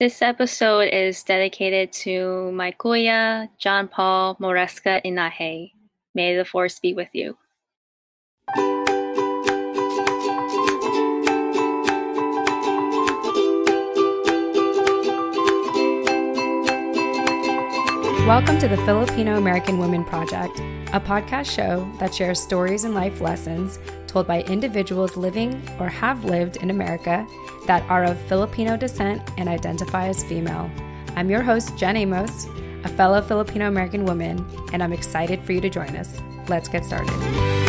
This episode is dedicated to my kuya, John Paul Moresca Enaje. May the force be with you. Welcome to the Filipino American Women Project, a podcast show that shares stories and life lessons told by individuals living or have lived in America that are of Filipino descent and identify as female. I'm your host, Jen Amos, a fellow Filipino American woman, and I'm excited for you to join us. Let's get started.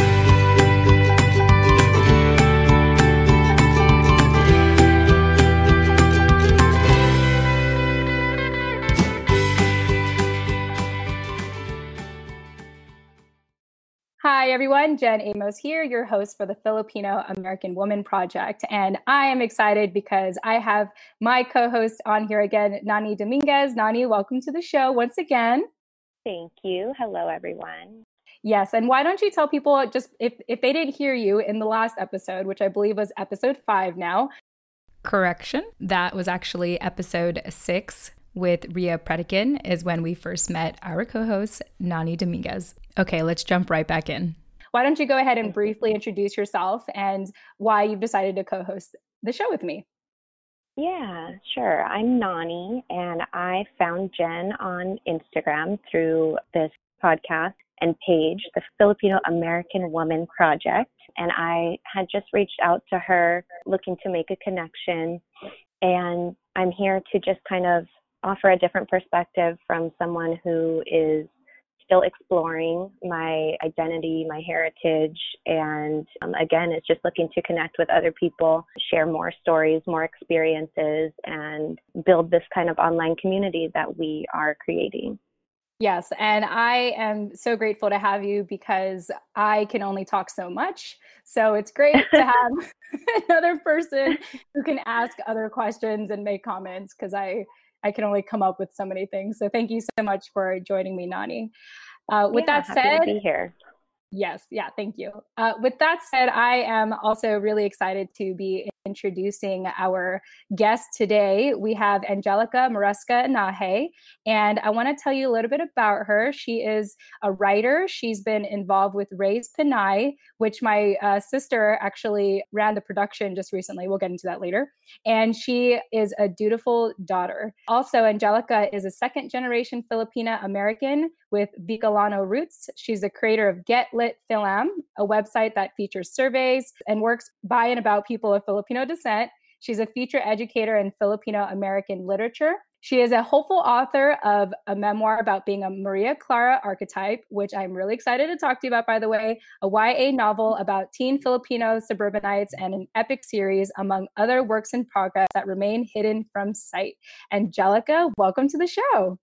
Hi, everyone. Jen Amos here, your host for the Filipino American Woman Project. And I am excited because I have my co host on here again, Nani Dominguez. Nani, welcome to the show once again. Thank you. Hello, everyone. Yes. And why don't you tell people just if, if they didn't hear you in the last episode, which I believe was episode five now? Correction. That was actually episode six with Ria Predikin is when we first met our co-host Nani Dominguez. Okay, let's jump right back in. Why don't you go ahead and briefly introduce yourself and why you've decided to co-host the show with me? Yeah, sure. I'm Nani and I found Jen on Instagram through this podcast and page, the Filipino American Woman Project. And I had just reached out to her looking to make a connection. And I'm here to just kind of offer a different perspective from someone who is still exploring my identity, my heritage, and um, again, it's just looking to connect with other people, share more stories, more experiences, and build this kind of online community that we are creating. Yes, and I am so grateful to have you because I can only talk so much. So it's great to have another person who can ask other questions and make comments because I I can only come up with so many things. So thank you so much for joining me, Nani. Uh, with yeah, that said, be here. Yes, yeah, thank you. Uh, with that said, I am also really excited to be introducing our guest today. We have Angelica Moresca Enaje, and I want to tell you a little bit about her. She is a writer. She's been involved with Raised Pinay, which my uh, sister actually ran the production just recently. We'll get into that later. And she is a dutiful daughter. Also, Angelica is a second generation Filipina American with Bicolano roots. She's the creator of Get Lit Filam, a website that features surveys and works by and about people of Filipino descent. She's a feature educator in Filipino American literature. She is a hopeful author of a memoir about being a Maria Clara archetype, which I'm really excited to talk to you about, by the way, a YA novel about teen Filipino suburbanites, and an epic series, among other works in progress that remain hidden from sight. Angelica, welcome to the show.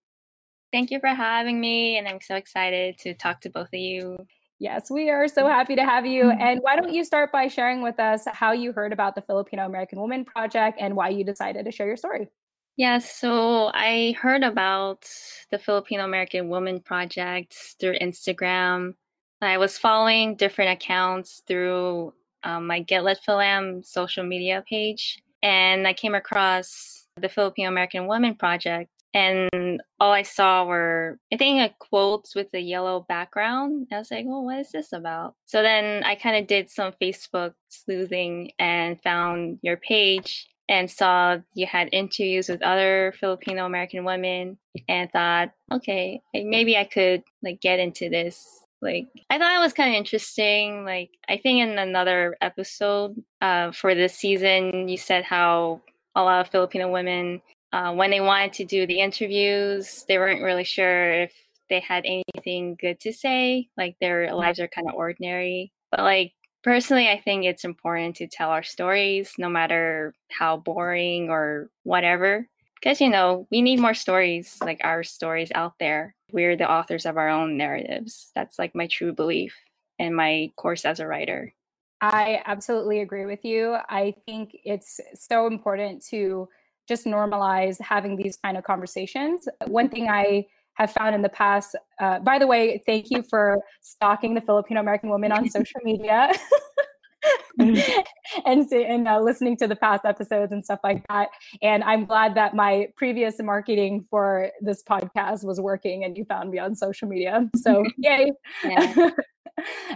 Thank you for having me, and I'm so excited to talk to both of you. Yes, we are so happy to have you. Mm-hmm. And why don't you start by sharing with us how you heard about the Filipino American Woman Project and why you decided to share your story? Yes, so I heard about the Filipino American Woman Project through Instagram. I was following different accounts through um, my Get Lit Filam social media page, and I came across the Filipino American Woman Project and all I saw were I think quotes with a yellow background. I was like, "Well, what is this about?" So then I kind of did some Facebook sleuthing and found your page and saw you had interviews with other Filipino American women and thought, okay, maybe I could like get into this. Like I thought it was kind of interesting. Like I think in another episode uh, for this season, you said how a lot of Filipino women uh, when they wanted to do the interviews, they weren't really sure if they had anything good to say. Like their lives are kind of ordinary. But like personally, I think it's important to tell our stories, no matter how boring or whatever. Because, you know, we need more stories like our stories out there. We're the authors of our own narratives. That's like my true belief in my course as a writer. I absolutely agree with you. I think it's so important to just normalize having these kind of conversations. One thing I have found in the past, uh, by the way, thank you for stalking the Filipino American woman on social media. and and uh, listening to the past episodes and stuff like that. And I'm glad that my previous marketing for this podcast was working, and you found me on social media. So yay! Yeah.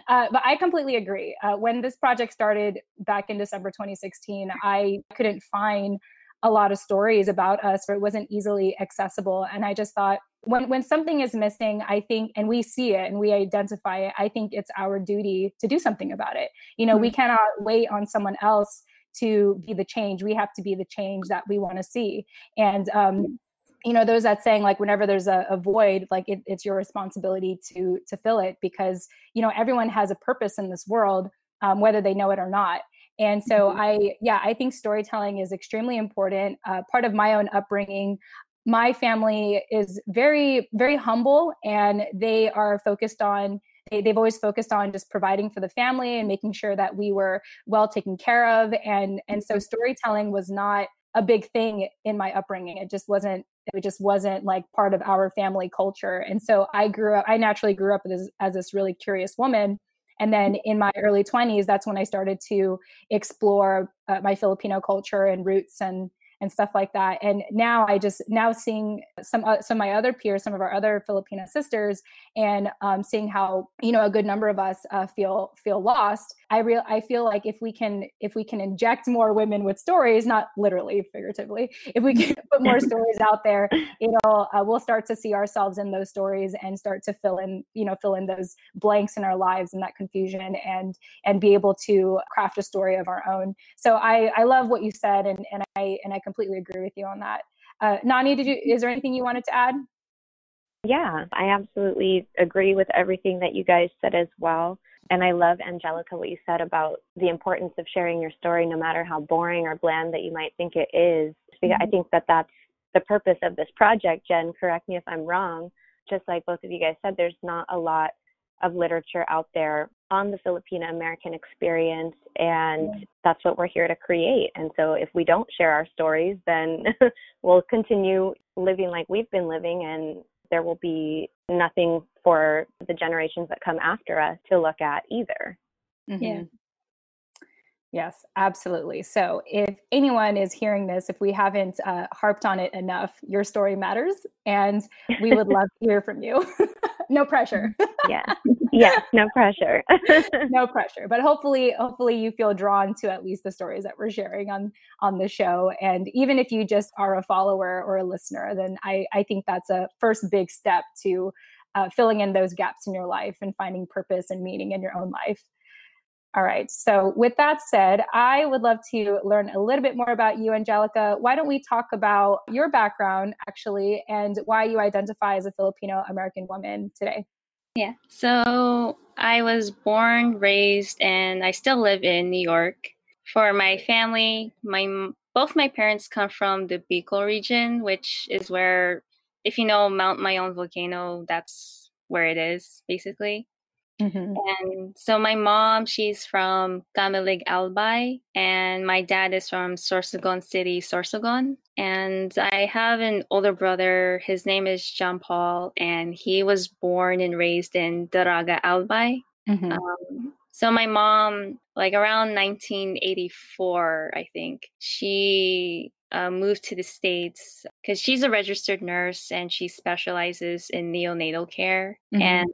Uh, but I completely agree. Uh, when this project started back in December 2016, I couldn't find a lot of stories about us or it wasn't easily accessible. And i just thought when when something is missing i think and we see it and we identify it i think it's our duty to do something about it. You know mm-hmm. we cannot wait on someone else to be the change. We have to be the change that we want to see. And um you know those that saying like whenever there's a, a void like it, it's your responsibility to to fill it because you know everyone has a purpose in this world um, whether they know it or not and so mm-hmm. I, yeah, I think storytelling is extremely important. Uh, part of my own upbringing, my family is very, very humble and they are focused on they, have always focused on just providing for the family and making sure that we were well taken care of and and so mm-hmm. storytelling was not a big thing in my upbringing it just wasn't it just wasn't like part of our family culture and so i grew up i naturally grew up as, as this really curious woman and then in my early 20s, that's when I started to explore uh, my Filipino culture and roots and and stuff like that. And now I just now seeing some uh, some of my other peers, some of our other Filipino sisters, and um, seeing how you know a good number of us uh, feel feel lost. I real I feel like if we can if we can inject more women with stories, not literally figuratively, if we can put more stories out there, you know, uh, we'll start to see ourselves in those stories and start to fill in you know fill in those blanks in our lives and that confusion and and be able to craft a story of our own. So I I love what you said and and I and I completely agree with you on that. Uh, Nani, did you? Is there anything you wanted to add? Yeah, I absolutely agree with everything that you guys said as well. And I love, Angelica, what you said about the importance of sharing your story, no matter how boring or bland that you might think it is. Mm-hmm. I think that that's the purpose of this project. Jen, correct me if I'm wrong. Just like both of you guys said, there's not a lot of literature out there on the Filipino American experience, and that's what we're here to create. And so, if we don't share our stories, then we'll continue living like we've been living, and there will be nothing for the generations that come after us to look at either. Mm-hmm. Yeah. Yes, absolutely. So, if anyone is hearing this, if we haven't uh, harped on it enough, your story matters, and we would love to hear from you. no pressure. yeah. Yes, no pressure. no pressure. But hopefully, hopefully you feel drawn to at least the stories that we're sharing on on the show. And even if you just are a follower or a listener, then I, I think that's a first big step to uh, filling in those gaps in your life and finding purpose and meaning in your own life. All right. So, with that said, I would love to learn a little bit more about you, Angelica. Why don't we talk about your background, actually, and why you identify as a Filipino American woman today? Yeah. So, I was born, raised, and I still live in New York. For my family, my both my parents come from the Bicol region, which is where, if you know Mount Mayon volcano, that's where it is, basically. Mm-hmm. And so my mom, she's from Camalig Albay, and my dad is from Sorsogon City, Sorsogon. And I have an older brother. His name is John Paul, and he was born and raised in Daraga Albay. Mm-hmm. Um, so my mom, like around 1984, I think, she uh, moved to the States because she's a registered nurse and she specializes in neonatal care. Mm-hmm. And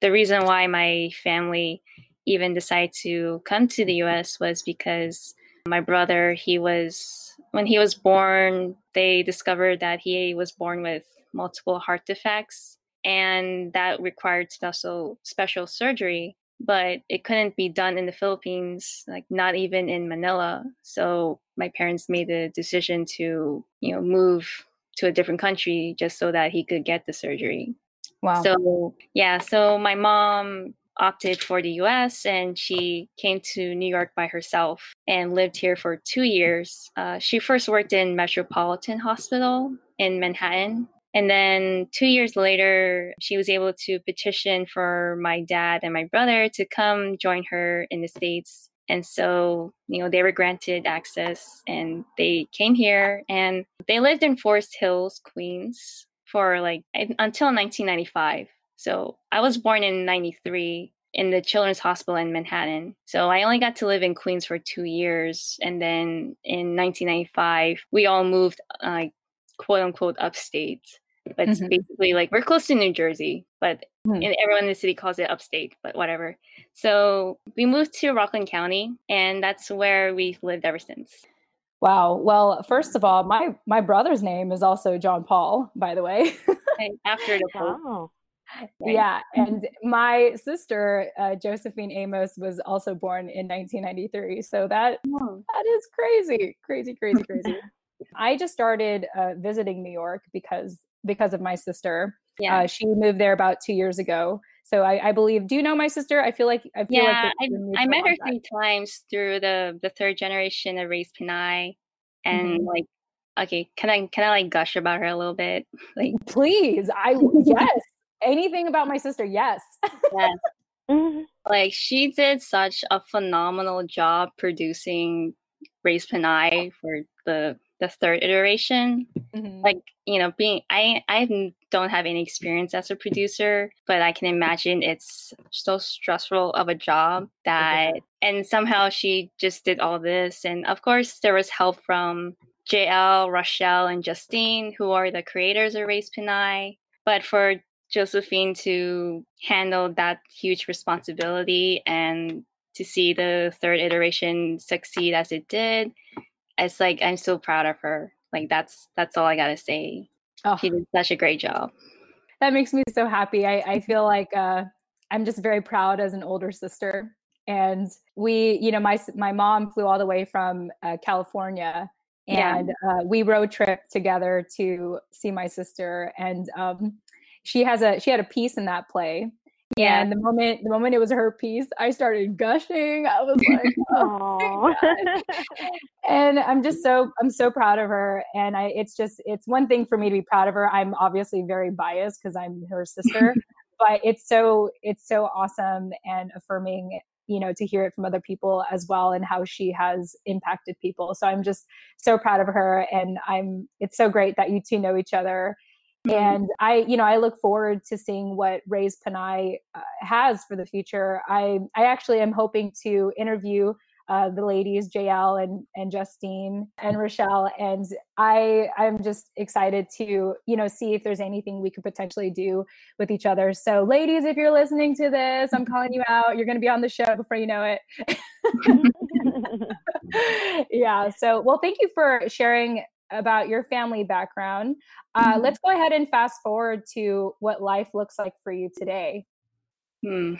the reason why my family even decided to come to the US was because my brother, he was, when he was born, they discovered that he was born with multiple heart defects and that required special special surgery but it couldn't be done in the Philippines, like not even in Manila. So my parents made the decision to, you know, move to a different country just so that he could get the surgery. Wow. So, yeah, so my mom opted for the US and she came to New York by herself and lived here for two years. Uh, she first worked in Metropolitan Hospital in Manhattan. And then two years later, she was able to petition for my dad and my brother to come join her in the States. And so, you know, they were granted access and they came here and they lived in Forest Hills, Queens, for like until 1995. So I was born in 93. in the Children's Hospital in Manhattan. So I only got to live in Queens for two years. And then in 1995, we all moved, uh, quote unquote, upstate. But it's mm-hmm. basically like we're close to New Jersey, but mm-hmm. and everyone in the city calls it upstate, but whatever. So we moved to Rockland County, and that's where we've lived ever since. Wow. Well, first of all, my my brother's name is also John Paul, by the way. After the Paul. Yeah, and my sister uh, Josephine Amos was also born in 1993. So that that is crazy, crazy, crazy, crazy. I just started uh, visiting New York because because of my sister. Yeah, uh, she moved there about two years ago. So I, I, believe. Do you know my sister? I feel like I feel yeah, like I, I met her three times through the the third generation of Raised Pinay, and mm-hmm. like okay, can I can I like gush about her a little bit? Like, please, I yes anything about my sister, yes. yes. Mm-hmm. Like she did such a phenomenal job producing Raised Pinay for the the third iteration. Mm-hmm. Like, you know, being I I don't have any experience as a producer, but I can imagine it's so stressful of a job that and somehow she just did all this and of course there was help from JL, Rochelle, and Justine, who are the creators of Raised Pinay. But for Josephine to handle that huge responsibility and to see the third iteration succeed as it did, it's like I'm so proud of her. Like that's that's all I gotta say. Oh. She did such a great job. That makes me so happy. I, I feel like uh, I'm just very proud as an older sister. And we, you know, my my mom flew all the way from uh, California, and yeah. uh, we road trip together to see my sister. And um, she has a she had a piece in that play yeah. And the moment the moment it was her piece, I started gushing. I was like, oh and I'm just so I'm so proud of her. And I it's just it's one thing for me to be proud of her. I'm obviously very biased because I'm her sister, but it's so it's so awesome and affirming, you know, to hear it from other people as well and how she has impacted people. So I'm just so proud of her and I'm it's so great that you two know each other. And I, you know, I look forward to seeing what Raised Pinay uh, has for the future. I, I actually am hoping to interview uh, the ladies, JL and and Justine and Rochelle, and I I'm just excited to you know see if there's anything we could potentially do with each other. So, ladies, if you're listening to this, I'm calling you out. You're going to be on the show before you know it. yeah. So, well, thank you for sharing about your family background. Uh, mm-hmm. Let's go ahead and fast forward to what life looks like for you today. Hmm.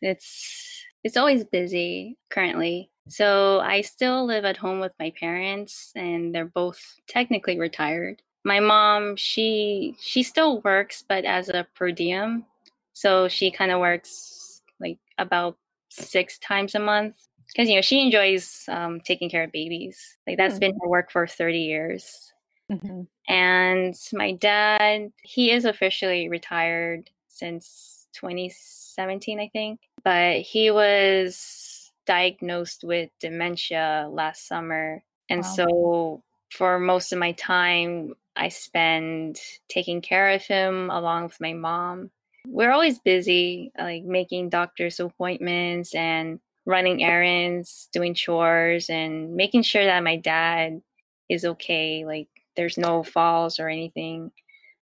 It's it's always busy currently. So I still live at home with my parents, and they're both technically retired. My mom, she she still works, but as a per diem. So she kind of works like about six times a month because you know she enjoys um, taking care of babies. Like that's mm-hmm. been her work for thirty years. Mm-hmm. And my dad, he is officially retired since 2017, I think, but he was diagnosed with dementia last summer, and wow. so for most of my time, I spend taking care of him along with my mom. We're always busy, like making doctor's appointments and running errands, doing chores, and making sure that my dad is okay. Like there's no falls or anything.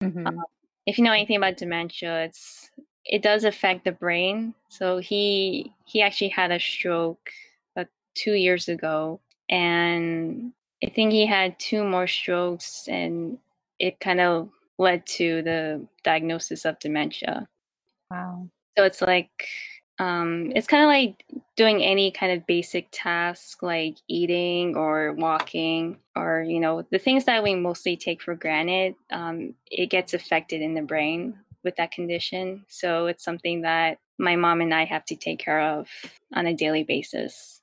Mm-hmm. Um, if you know anything about dementia, it's it does affect the brain. So he he actually had a stroke about two years ago, and I think he had two more strokes, and it kind of led to the diagnosis of dementia. Wow. So it's like um, it's kind of like doing any kind of basic task like eating or walking or you know the things that we mostly take for granted um, it gets affected in the brain with that condition. So it's something that my mom and i have to take care of on a daily basis.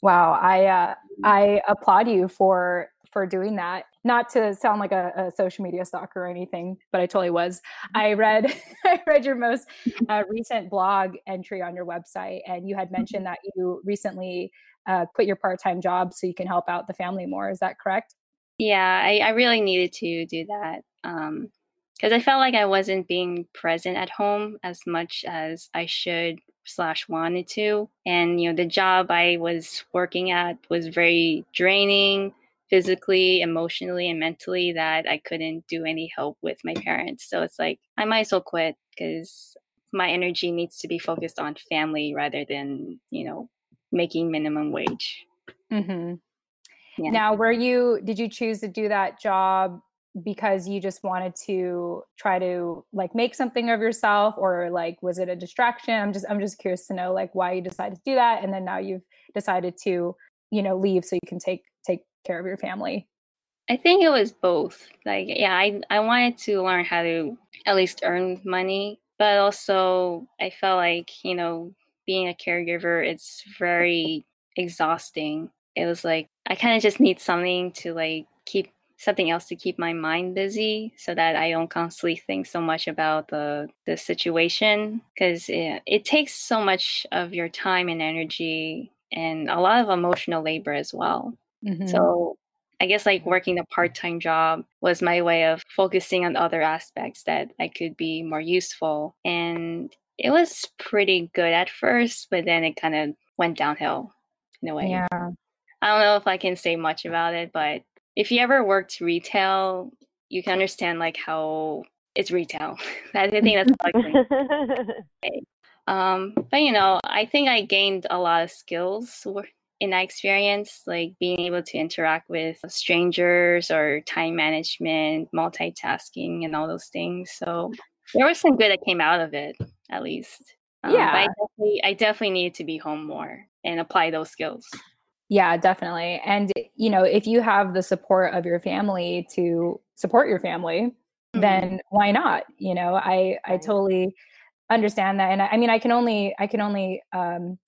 Wow i uh, i applaud you for for doing that not to sound like a, a, social media stalker or anything, but I totally was. I read I read your most uh, recent blog entry on your website, and you had mentioned that you recently uh, quit your part time job so you can help out the family more. Is that correct? Yeah, I, I really needed to do that. Um, because I felt like I wasn't being present at home as much as I should slash wanted to. And you know, the job I was working at was very draining physically, emotionally, and mentally that I couldn't do any help with my parents. So it's like I might as well quit because my energy needs to be focused on family rather than you know making minimum wage. Mm-hmm. Yeah. Now, were you? Did you choose to do that job because you just wanted to try to like make something of yourself or like was it a distraction i'm just i'm just curious to know like why you decided to do that and then now you've decided to you know leave so you can take take care of your family? I think it was both. Like yeah i i wanted to learn how to at least earn money but also i felt like you know being a caregiver it's very exhausting. It was like i kind of just need something to like keep something else to keep my mind busy so that I don't constantly think so much about the the situation because it, it takes so much of your time and energy and a lot of emotional labor as well. Mm-hmm. So I guess like working a part-time job was my way of focusing on other aspects that I could be more useful and it was pretty good at first but then it kind of went downhill in a way. Yeah. I don't know if I can say much about it, but if you ever worked retail, you can understand like how it's retail. I think that's like um, but you know, I think I gained a lot of skills in that experience, like being able to interact with strangers or time management, multitasking, and all those things. So there was some good that came out of it, at least. Um, yeah, I definitely, I definitely needed to be home more and apply those skills. Yeah, definitely. And, you know, if you have the support of your family to support your family, mm-hmm. then why not? You know, I, I totally understand that. And I, I mean, I can only, I can only um,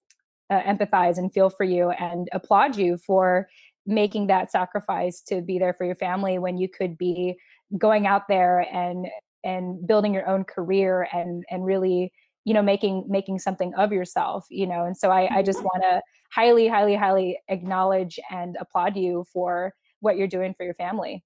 uh, empathize and feel for you and applaud you for making that sacrifice to be there for your family when you could be going out there and, and building your own career and, and really, you know, making, making something of yourself, you know? And so I, I just mm-hmm. want to, highly, highly, highly acknowledge and applaud you for what you're doing for your family.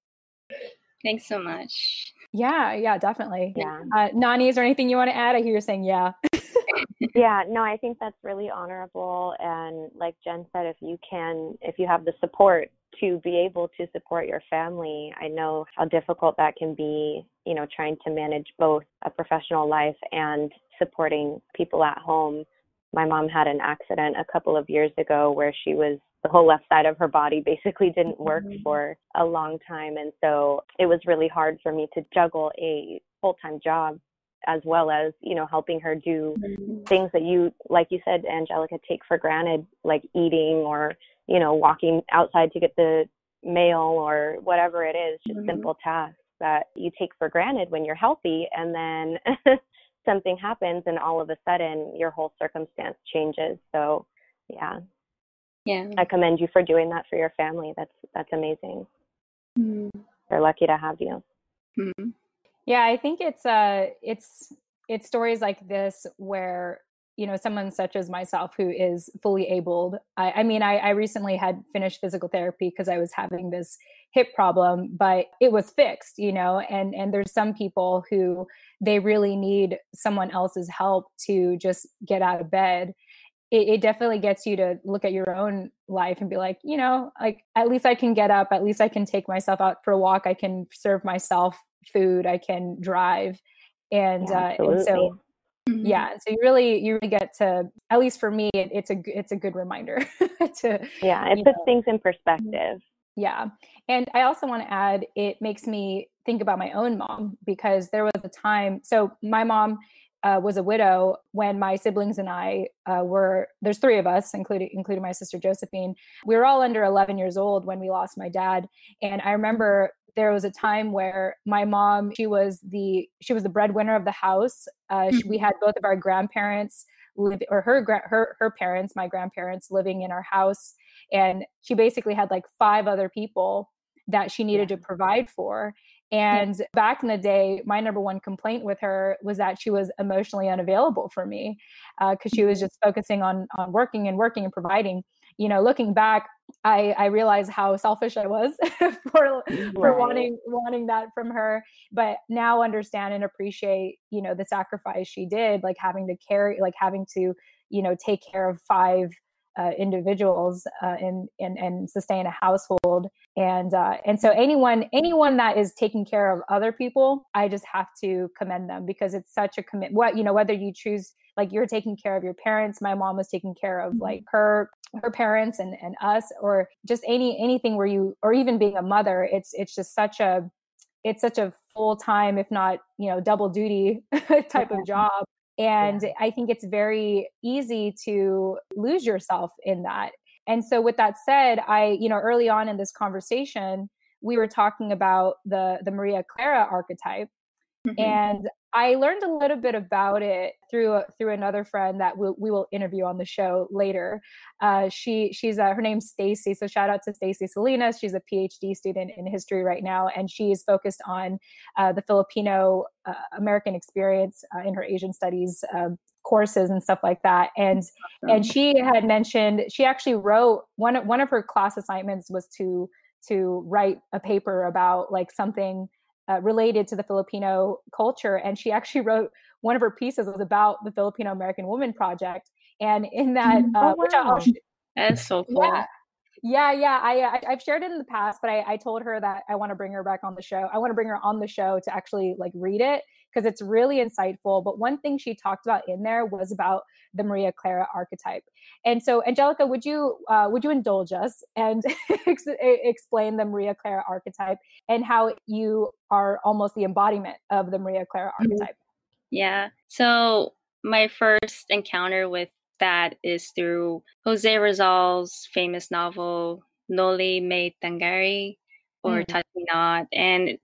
Thanks so much. Yeah, yeah, definitely. Yeah. Uh, Nani, is there anything you want to add? I hear you saying yeah. yeah, no, I think that's really honorable. And like Jen said, if you can, if you have the support to be able to support your family, I know how difficult that can be, you know, trying to manage both a professional life and supporting people at home my mom had an accident a couple of years ago where she was the whole left side of her body basically didn't work mm-hmm. for a long time and so it was really hard for me to juggle a full-time job as well as you know helping her do mm-hmm. things that you like you said angelica take for granted like eating or you know walking outside to get the mail or whatever it is just mm-hmm. simple tasks that you take for granted when you're healthy and then something happens and all of a sudden your whole circumstance changes. So, yeah. Yeah. I commend you for doing that for your family. That's that's amazing. Mm-hmm. They're lucky to have you. Mm-hmm. Yeah, I think it's uh it's it's stories like this where you know someone such as myself who is fully abled i, I mean I, I recently had finished physical therapy because i was having this hip problem but it was fixed you know and and there's some people who they really need someone else's help to just get out of bed it, it definitely gets you to look at your own life and be like you know like at least i can get up at least i can take myself out for a walk i can serve myself food i can drive and yeah, uh, and so Mm-hmm. Yeah, so you really you really get to at least for me it, it's a it's a good reminder to Yeah, it puts know. things in mm-hmm. perspective. Yeah. And I also want to add it makes me think about my own mom because there was a time so my mom uh, was a widow when my siblings and I uh, were there's three of us including including my sister Josephine. We were all under 11 years old when we lost my dad. And I remember there was a time where my mom she was the she was the breadwinner of the house. Uh, mm-hmm. she, we had both of our grandparents live or her her her parents my grandparents living in our house. And she basically had like five other people that she needed yeah. to provide for and yeah. back in the day, my number one complaint with her was that she was emotionally unavailable for me because uh, she was mm-hmm. just focusing on on working and working and providing. you know, looking back, I, I realized how selfish I was for for wanting wanting that from her. But now understand and appreciate, you know, the sacrifice she did, like having to carry, like having to, you know, take care of five uh, individuals uh, and, and and sustain a household. And uh, and so anyone anyone that is taking care of other people i just have to commend them because it's such a commit what you know whether you choose like you're taking care of your parents my mom was taking care of like mm-hmm. her her parents and and us or just any anything where you or even being a mother it's it's just such a it's such a full time if not you know double duty type of job and yeah. I think it's very easy to lose yourself in that. And so with that said, I, you know, early on in this conversation, we were talking about the the Maria Clara archetype. Mm-hmm. And I learned a little bit about it through through another friend that we'll, we will interview on the show later. Uh, she she's uh, her name's Stacy, so shout out to Stacy Salinas. She's a PhD student in history right now, and she is focused on uh, the Filipino uh, American experience uh, in her Asian studies um, courses and stuff like that. And and she had mentioned she actually wrote one one of her class assignments was to to write a paper about like something uh, related to the Filipino culture. And she actually wrote one of her pieces was about the Filipino American Woman Project. And in that, mm, uh, oh, wow. which I'll, that's so cool. Yeah, yeah, yeah. I, I have shared it in the past, but I, I told her that I want to bring her back on the show. I want to bring her on the show to actually like read it because it's really insightful. But one thing she talked about in there was about the Maria Clara archetype. And so, Angelica, would you uh, would you indulge us and explain the Maria Clara archetype and how you are almost the embodiment of the Maria Clara mm-hmm. archetype? Yeah. So my first encounter with that is through Jose Rizal's famous novel Noli Me Tangere or mm. Touch Me Not. And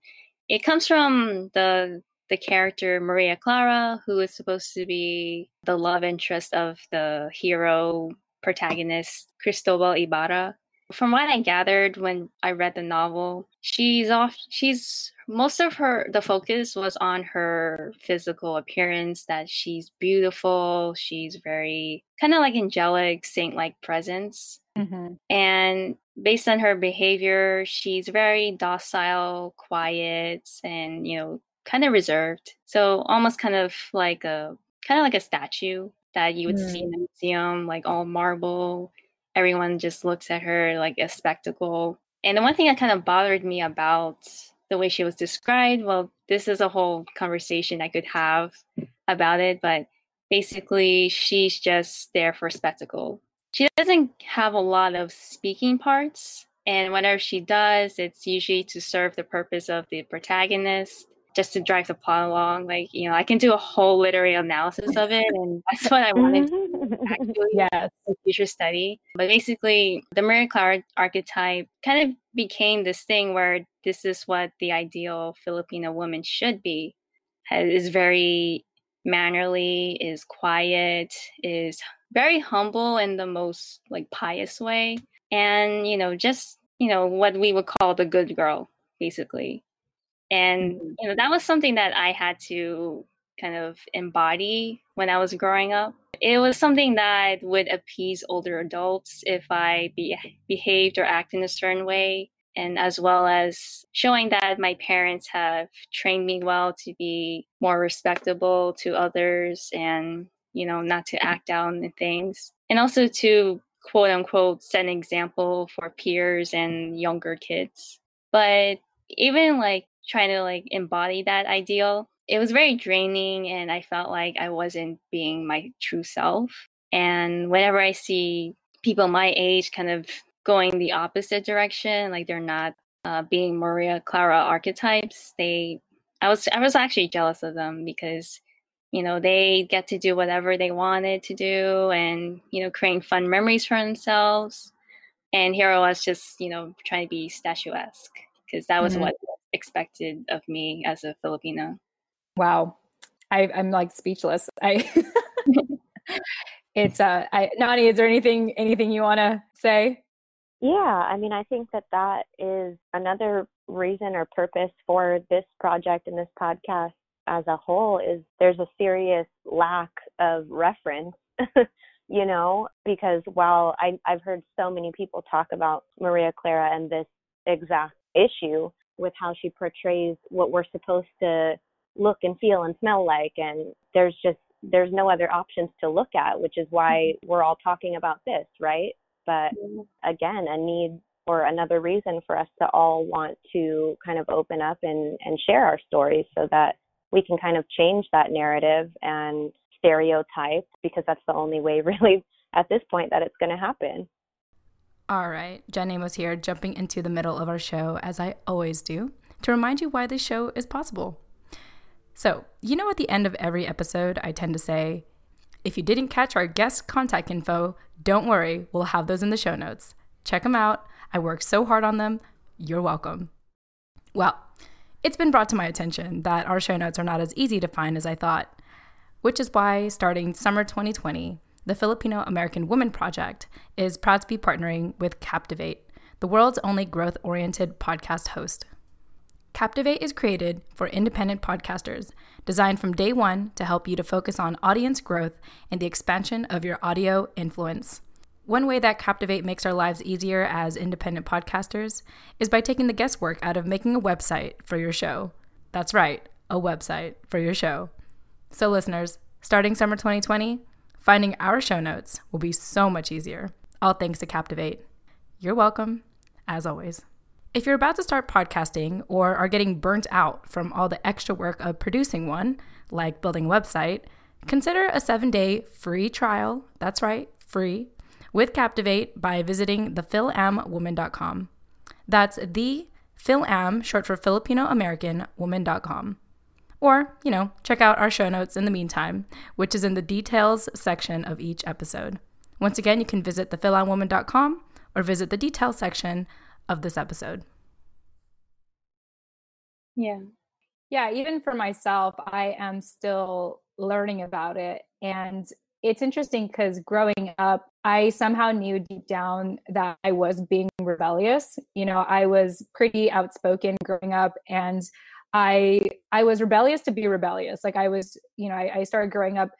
it comes from the the character Maria Clara, who is supposed to be the love interest of the hero protagonist Cristobal Ibarra. From what I gathered when I read the novel, she's off she's most of her the focus was on her physical appearance that she's beautiful, she's very kind of like angelic saint-like presence. Mm-hmm. And based on her behavior, she's very docile, quiet, and you know, kind of reserved. So almost kind of like a kind of like a statue that you would mm. see in a museum, like all marble. Everyone just looks at her like a spectacle. And the one thing that kind of bothered me about the way she was described, well, this is a whole conversation I could have about it, but basically she's just there for spectacle. She doesn't have a lot of speaking parts, and whenever she does, it's usually to serve the purpose of the protagonist just to drive the plot along. Like, you know, I can do a whole literary analysis of it, and that's what I wanted to mm-hmm. actually yes. future study. But basically, the Maria Clara archetype kind of became this thing where this is what the ideal Filipino woman should be. Is very mannerly, is quiet, is very humble in the most like pious way, and you know, just you know what we would call the good girl, basically and mm-hmm. you know that was something that i had to kind of embody when i was growing up. It was something that would appease older adults if i be- behaved or acted in a certain way and as well as showing that my parents have trained me well to be more respectable to others and you know not to act out in things. And also to quote unquote set an example for peers and younger kids. But even like trying to like embody that ideal. It was very draining and I felt like I wasn't being my true self. And whenever I see people my age kind of going the opposite direction, like they're not uh, being Maria Clara archetypes, they I was I was actually jealous of them because you know they get to do whatever they wanted to do and you know creating fun memories for themselves and here i was just you know trying to be statuesque because that was mm-hmm. what expected of me as a Filipino. Wow. I, am like speechless. I it's uh I Nani, is there anything anything you wanna say? Yeah, I mean I think that that is another reason or purpose for this project and this podcast as a whole is there's a serious lack of reference you know, because while I, I've heard so many people talk about Maria Clara and this exact issue with how she portrays what we're supposed to look and feel and smell like, and there's just there's no other options to look at, which is why mm-hmm. we're all talking about this, right? But again, a need or another reason for us to all want to kind of open up and, and share our stories so that we can kind of change that narrative and stereotype because that's the only way really at this point that it's going to happen. All right, Jen Amos here, jumping into the middle of our show as I always do, to remind you why this show is possible. So, you know, at the end of every episode, I tend to say, if you didn't catch our guest contact info, don't worry, we'll have those in the show notes. Check them out. I worked so hard on them. You're welcome. Well, it's been brought to my attention that our show notes are not as easy to find as I thought, which is why starting summer 2020, the Filipino American Women Project is proud to be partnering with Captivate, the world's only growth oriented podcast host. Captivate is created for independent podcasters, designed from day one to help you to focus on audience growth and the expansion of your audio influence. One way that Captivate makes our lives easier as independent podcasters is by taking the guesswork out of making a website for your show. That's right, a website for your show. So, listeners, starting summer 2020, finding our show notes will be so much easier. All thanks to Captivate. You're welcome, as always. If you're about to start podcasting or are getting burnt out from all the extra work of producing one, like building a website, consider a seven day free trial. That's right, free with Captivate by visiting thefilamwoman.com. That's the Philam, short for Filipino American woman.com. Or, you know, check out our show notes in the meantime, which is in the details section of each episode. Once again, you can visit thefilamwoman.com or visit the details section of this episode. Yeah. Yeah, even for myself, I am still learning about it. And it's interesting because growing up, I somehow knew deep down that I was being rebellious. You know, I was pretty outspoken growing up and I I was rebellious to be rebellious. Like I was, you know, I, I started growing up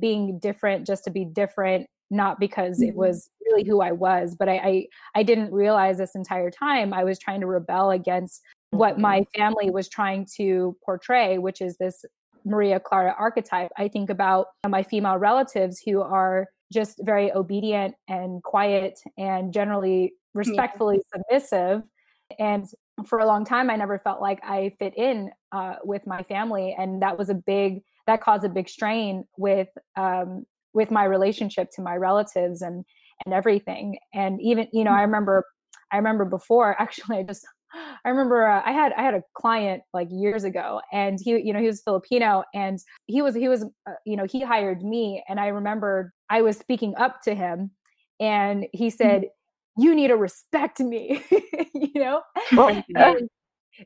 being different just to be different, not because mm-hmm. it was really who I was, but I, I I didn't realize this entire time I was trying to rebel against what my mm-hmm. family was trying to portray, which is this Maria Clara archetype. I think about my female relatives who are just very obedient and quiet and generally respectfully yeah. submissive. And for a long time, I never felt like I fit in uh, with my family, and that was a big that caused a big strain with um, with my relationship to my relatives and and everything. And even you know, I remember I remember before actually, I just I remember uh, I had I had a client like years ago, and he you know he was Filipino, and he was he was uh, you know he hired me, and I remember I was speaking up to him, and he said, mm-hmm. "You need to respect me," you know. and,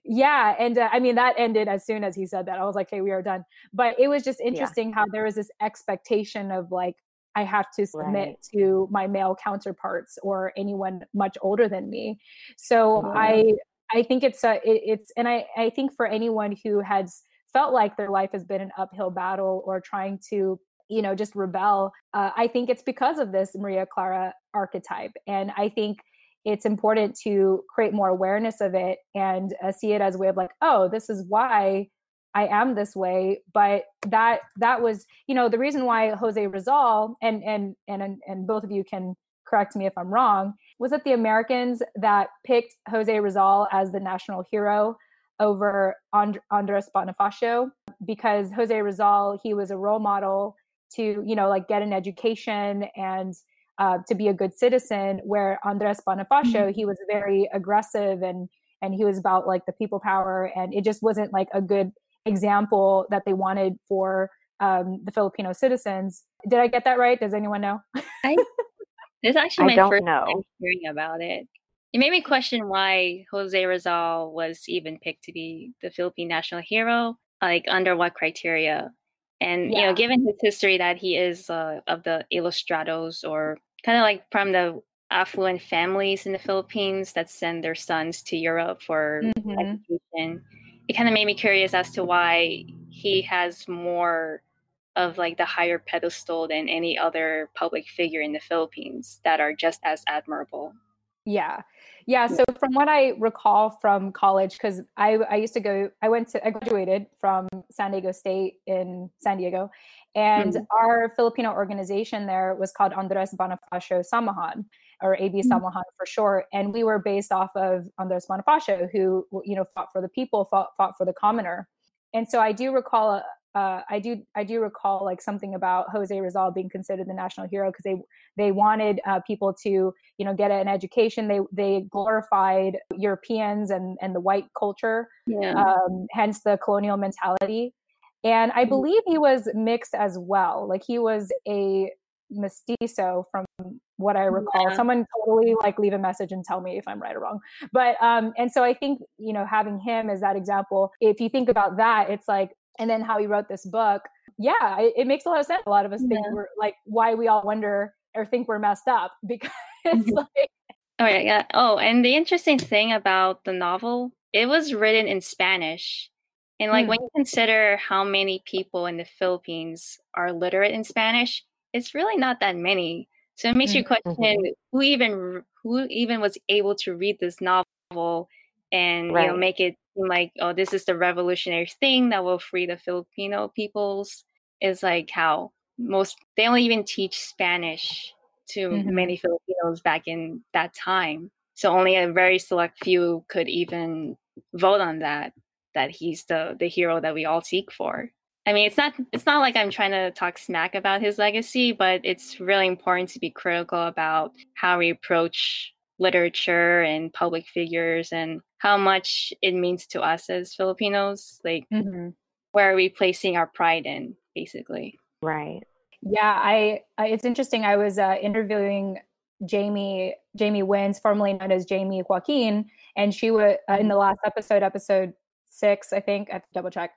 yeah, and uh, I mean that ended as soon as he said that. I was like, "Okay, we are done." But it was just interesting yeah. how there was this expectation of like I have to submit right. to my male counterparts or anyone much older than me. So I I think it's a it, it's and I I think for anyone who has felt like their life has been an uphill battle or trying to you know just rebel uh, i think it's because of this maria clara archetype and i think it's important to create more awareness of it and uh, see it as a way of like oh this is why i am this way but that that was you know the reason why jose rizal and and and and both of you can correct me if i'm wrong was it the Americans that picked Jose Rizal as the national hero over And- Andres Bonifacio? Because Jose Rizal, he was a role model to, you know, like get an education and uh, to be a good citizen. Where Andres Bonifacio, mm-hmm. he was very aggressive and and he was about like the people power, and it just wasn't like a good example that they wanted for um, the Filipino citizens. Did I get that right? Does anyone know? I this is actually my first know. time hearing about it. It made me question why Jose Rizal was even picked to be the Philippine national hero. Like under what criteria? And yeah. you know, given his history that he is uh, of the Ilustrados or kind of like from the affluent families in the Philippines that send their sons to Europe for mm-hmm. education, it kind of made me curious as to why he has more of like the higher pedestal than any other public figure in the Philippines that are just as admirable. Yeah. Yeah. So from what I recall from college, because I, I used to go, I went to, I graduated from San Diego State in San Diego. And mm-hmm. our Filipino organization there was called Andres Bonifacio Samahan or AB mm-hmm. Samahan for short. And we were based off of Andres Bonifacio, who, you know, fought for the people, fought, fought for the commoner. And so I do recall uh, I do I do recall like something about Jose Rizal being considered the national hero because they they wanted uh, people to you know get an education. They they glorified Europeans and and the white culture, yeah. um, hence the colonial mentality. And I mm. believe he was mixed as well. Like he was a mestizo from what I recall. Yeah. Someone totally like leave a message and tell me if I'm right or wrong. But um and so I think, you know, having him as that example, if you think about that, it's like and then how he wrote this book yeah it, it, makes a lot of sense a lot of us yeah. think we're like why we all wonder or think we're messed up because mm-hmm. like oh yeah, yeah oh and the interesting thing about the novel it was written in spanish and like mm. when you consider how many people in the philippines are literate in spanish it's really not that many so it makes mm-hmm. you question mm-hmm. who even who even was able to read this novel and right. you know make it like oh this is the revolutionary thing that will free the filipino peoples is like how most they don't even teach spanish to mm-hmm. many filipinos back in that time so only a very select few could even vote on that that he's the the hero that we all seek for i mean it's not it's not like i'm trying to talk smack about his legacy but it's really important to be critical about how we approach literature and public figures and how much it means to us as Filipinos. Like, mm-hmm. where are we placing our pride in, basically? Right. Yeah, I, it's interesting. I was uh, interviewing Jamie Jamie Wins, formerly known as Jamie Joaquin, and she was uh, in the last episode, episode six, I think. I have to double check.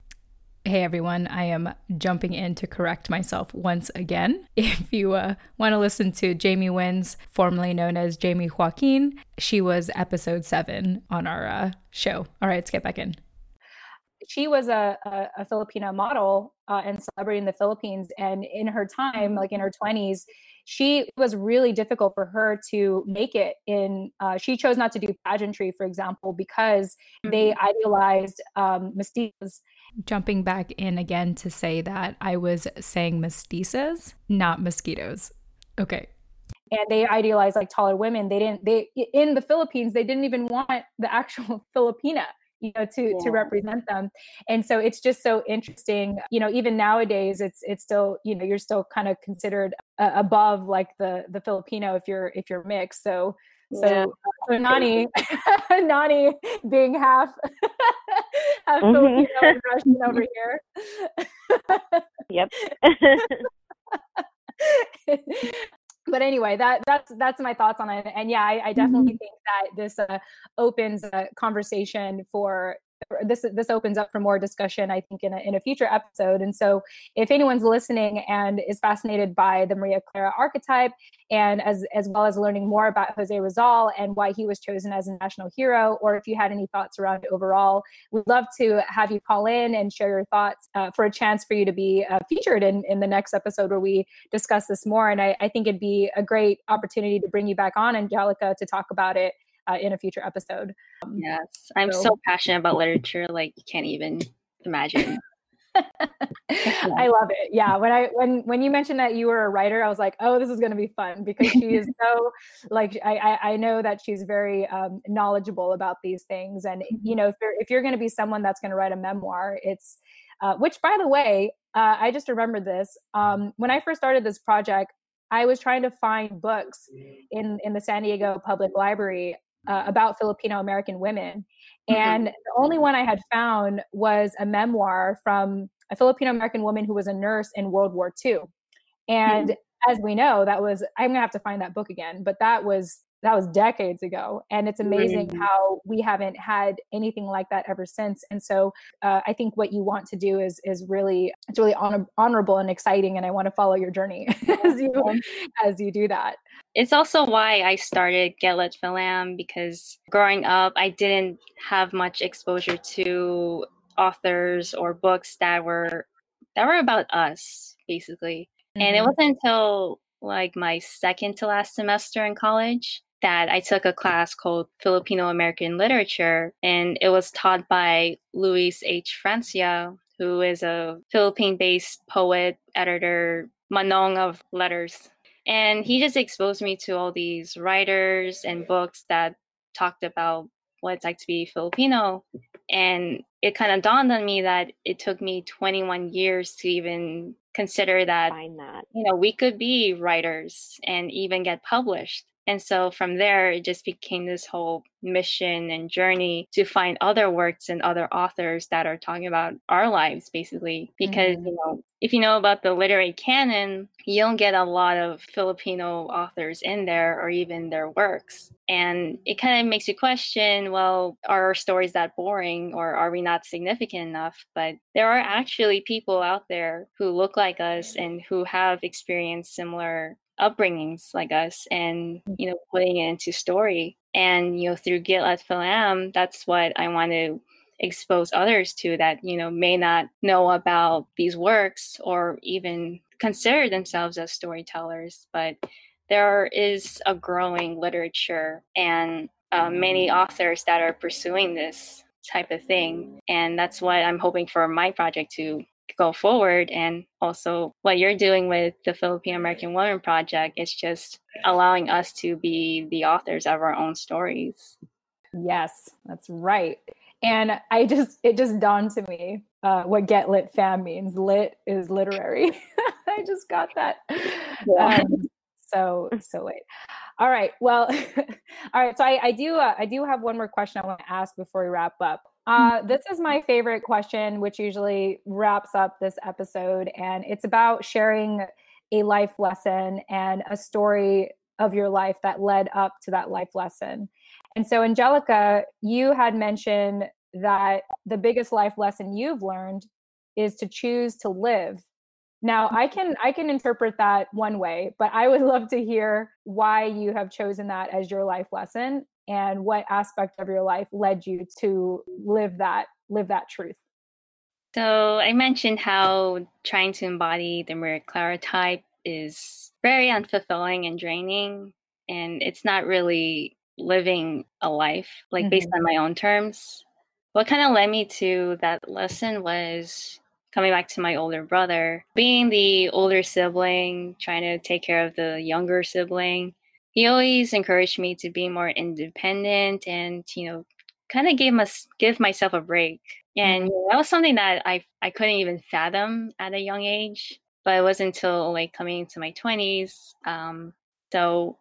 Hey everyone, I am jumping in to correct myself once again. If you uh, want to listen to Jamie Wins, formerly known as Jamie Joaquin, she was episode seven on our uh, show. All right, let's get back in. She was a, a, a Filipino model uh, and celebrity in the Philippines. And in her time, like in her 20s, she was really difficult for her to make it in uh, she chose not to do pageantry for example because mm-hmm. they idealized um, mestizos jumping back in again to say that I was saying mestizas, not mosquitoes. Okay. And they idealize like taller women. They didn't, they, in the Philippines, they didn't even want the actual Filipina you know to yeah. to represent them and so it's just so interesting you know even nowadays it's it's still you know you're still kind of considered uh, above like the the filipino if you're if you're mixed so so, yeah. so Nani, Nani being half, half mm-hmm. Filipino and Russian over here. yep. but anyway, that that's that's my thoughts on it. And yeah, I, I definitely mm-hmm. think that this uh, opens a conversation for this this opens up for more discussion i think in a, in a future episode. And so if anyone's listening and is fascinated by the maria clara archetype and as as well as learning more about jose rizal and why he was chosen as a national hero or if you had any thoughts around overall we'd love to have you call in and share your thoughts uh, for a chance for you to be uh, featured in in the next episode where we discuss this more. And I, I think it'd be a great opportunity to bring you back on angelica to talk about it uh, in a future episode. Um, yes, I'm so. so passionate about literature, like you can't even imagine. I love it. Yeah, when I when when you mentioned that you were a writer, I was like, oh, this is going to be fun because she is so like I I, I know that she's very um, knowledgeable about these things, and you mm-hmm. know if you're if you're going to be someone that's going to write a memoir, it's uh, which by the way, uh, I just remembered this um, when I first started this project. I was trying to find books in in the San Diego Public Library uh, about Filipino American women. Mm-hmm. And the only one I had found was a memoir from a Filipino American woman who was a nurse in World War II. And mm-hmm. as we know, that was, I'm going to have to find that book again, but that was that was decades ago and it's amazing mm-hmm. how we haven't had anything like that ever since and so uh, i think what you want to do is is really it's really honor- honorable and exciting and i want to follow your journey as you as you do that it's also why i started Get Philam because growing up i didn't have much exposure to authors or books that were that were about us basically. Mm-hmm. And it mm-hmm. wasn't until like my second to last semester in college that I took a class called Filipino American Literature, and it was taught by Luis H. Francia, who is a Philippine based poet, editor, manong of letters. And he just exposed me to all these writers and books that talked about what it's like to be Filipino. And it kind of dawned on me that it took me 21 years to even consider that, that, you know, we could be writers and even get published. And so from there, it just became this whole mission and journey to find other works and other authors that are talking about our lives, basically. Because, mm-hmm. you know, if you know about the literary canon, you don't get a lot of Filipino authors in there or even their works. And it kind of makes you question well, are our stories that boring or are we not significant enough? But there are actually people out there who look like us and who have experienced similar upbringings like us and you know putting it into story. And you know through Get Lit Filam that's what I want to expose others to that you know may not know about these works or even consider themselves as storytellers. But there is a growing literature and uh, many authors that are pursuing this type of thing. And that's what i'm hoping for my project to go forward and also what you're doing with the Filipino American Women Project is just allowing us to be the authors of our own stories. Yes, that's right. And I just it just dawned to me uh, what get lit fam means. Lit is literary. I just got that. Yeah. Um, so so wait. All right. Well, all right. So I, I do uh, I do have one more question I want to ask before we wrap up. Uh, this is my favorite question, which usually wraps up this episode, and it's about sharing a life lesson and a story of your life that led up to that life lesson. And so, Angelica, you had mentioned that the biggest life lesson you've learned is to choose to live. Now, I can I can interpret that one way, but I would love to hear why you have chosen that as your life lesson and what aspect of your life led you to live that live that truth so i mentioned how trying to embody the maria clara type is very unfulfilling and draining and it's not really living a life like mm-hmm. based on my own terms what kind of led me to that lesson was coming back to my older brother being the older sibling trying to take care of the younger sibling he always encouraged me to be more independent and you know kind of give us give myself a break and mm-hmm. that was something that i i couldn't even fathom at a young age but it wasn't until like coming into my 20s um so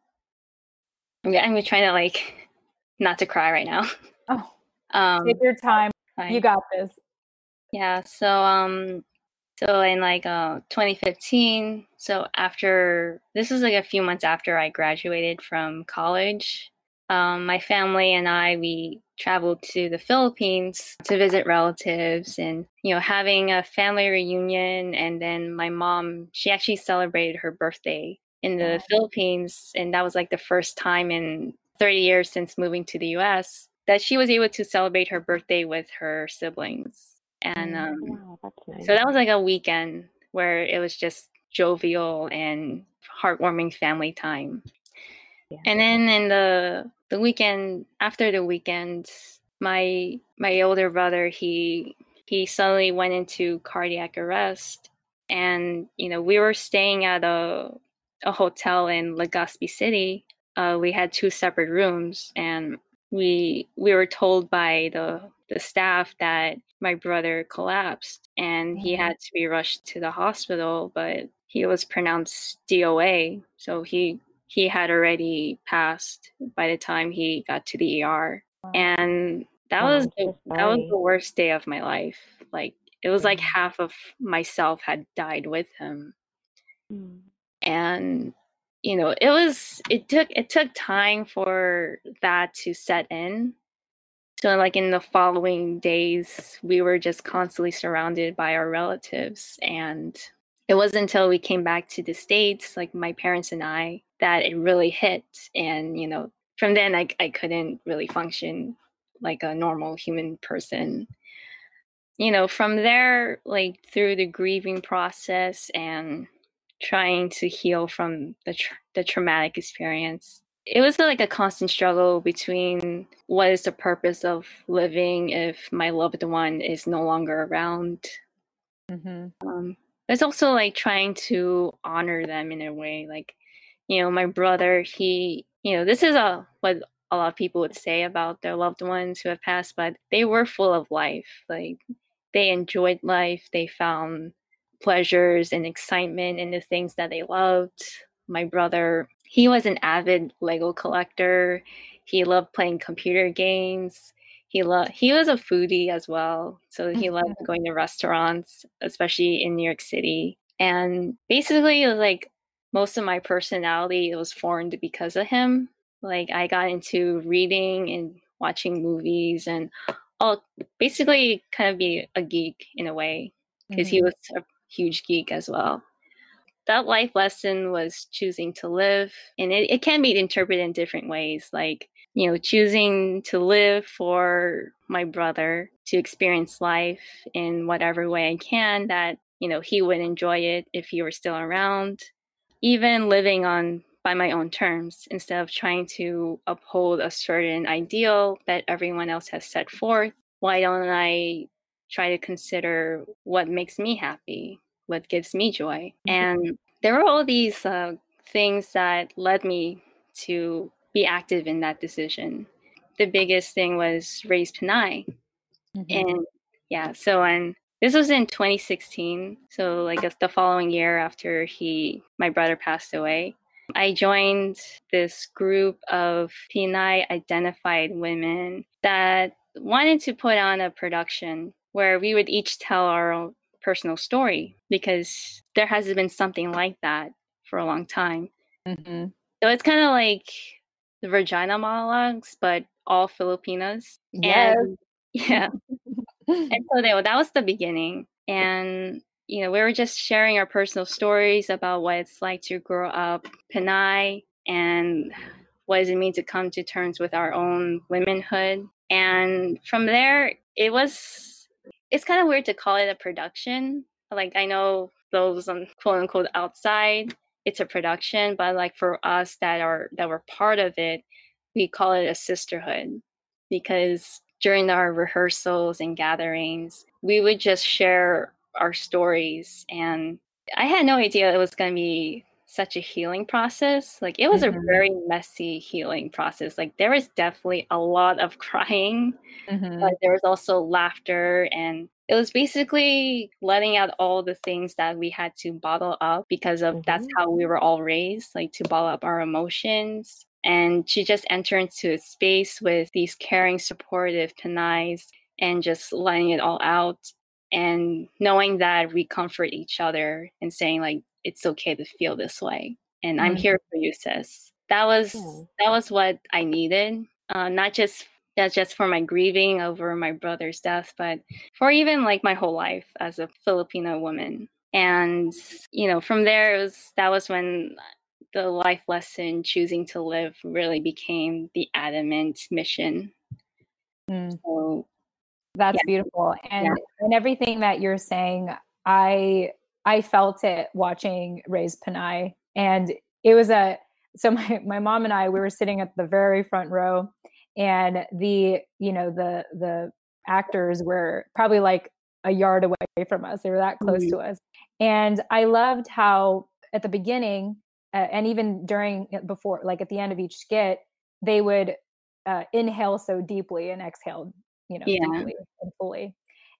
i'm, I'm trying to like not to cry right now oh um take your time fine. you got this yeah so um so in like uh, 2015, so after this was like a few months after I graduated from college, um, my family and I we traveled to the Philippines to visit relatives and you know having a family reunion. And then my mom she actually celebrated her birthday in the Philippines. And that was like the first time in 30 years since moving to the US that she was able to celebrate her birthday with her siblings and mm, um, nice. so that was like a weekend where it was just jovial and heartwarming family time. Yeah. And then in the the weekend after the weekend, my my older brother he he suddenly went into cardiac arrest, and you know we were staying at a a hotel in Legazpi City. Uh, we had two separate rooms, and we we were told by the the staff that my brother collapsed and he mm-hmm. had to be rushed to the hospital, but he was pronounced DOA. So he he had already passed by the time he got to the ER. And that was the, that was the worst day of my life. Like it was like half of myself had died with him. Mm. And you know, it was it took it took time for that to set in so, like in the following days, we were just constantly surrounded by our relatives. And it wasn't until we came back to the States, like my parents and I, that it really hit. And, you know, from then I, I couldn't really function like a normal human person. you know, from there, like through the grieving process and trying to heal from the tra- the traumatic experience, it was like a constant struggle between what is the purpose of living if my loved one is no longer around. Mm-hmm. Um, it's also like trying to honor them in a way. Like, you know, my brother, he, you know, this is a what a lot of people would say about their loved ones who have passed, but they were full of life. Like they enjoyed life. They found pleasures and excitement in the things that they loved. My brother, he was an avid Lego collector. He loved playing computer games. He loved he was a foodie as well. So he loved mm-hmm. going to restaurants, especially in New York City. And basically like most of my personality was formed because of him. Like I got into reading and watching movies and I'll basically kind of be a geek in a way because mm-hmm. he was a huge geek as well. That life lesson was choosing to live, and it, it can be interpreted in different ways. Like, you know, choosing to live for my brother to experience life in whatever way I can that, you know, he would enjoy it if he were still around. Even living on by my own terms instead of trying to uphold a certain ideal that everyone else has set forth. Why don't I try to consider what makes me happy, what gives me joy? Mm-hmm. And there were all these uh, things that led me to be active in that decision. The biggest thing was Raised Pinay. Mm-hmm. And yeah, so and this was in 2016. So like the following year after he, my brother passed away. I joined this group of Pinay identified women that wanted to put on a production where we would each tell our own personal story because there hasn't been something like that for a long time. Mm-hmm. So it's kind of like the Vagina monologues, but all Filipinas. Yes. And, yeah. and so they, that was the beginning. And you know, we were just sharing our personal stories about what it's like to grow up Pinay and what does it mean to come to terms with our own womanhood. And from there, it was, it's kind of weird to call it a production. Like, I know those on quote unquote outside, it's a production, but like for us that are, that were part of it, we call it a sisterhood because during our rehearsals and gatherings, we would just share our stories and i had no idea it was going to be such a healing process like it was mm-hmm. a very messy healing process like there was definitely a lot of crying mm-hmm. but there was also laughter and it was basically letting out all the things that we had to bottle up because of mm-hmm. that's how we were all raised like to bottle up our emotions and to just enter into a space with these caring supportive pinays and just letting it all out and knowing that we comfort each other and saying like it's okay to feel this way and mm-hmm. i'm here for you sis that was that was what i needed uh, not just that's just for my grieving over my brother's death but for even like my whole life as a filipino woman and you know from there it was that was when the life lesson choosing to live really became the adamant mission mm. so that's yeah. beautiful. And yeah. and everything that you're saying, I I felt it watching Raised Pinay. And it was a so my, my mom and I we were sitting at the very front row and the you know the the actors were probably like a yard away from us. They were that close mm-hmm. to us. And I loved how at the beginning uh, and even during uh, before like at the end of each skit they would uh, inhale so deeply and exhale you know, yeah. deeply and fully.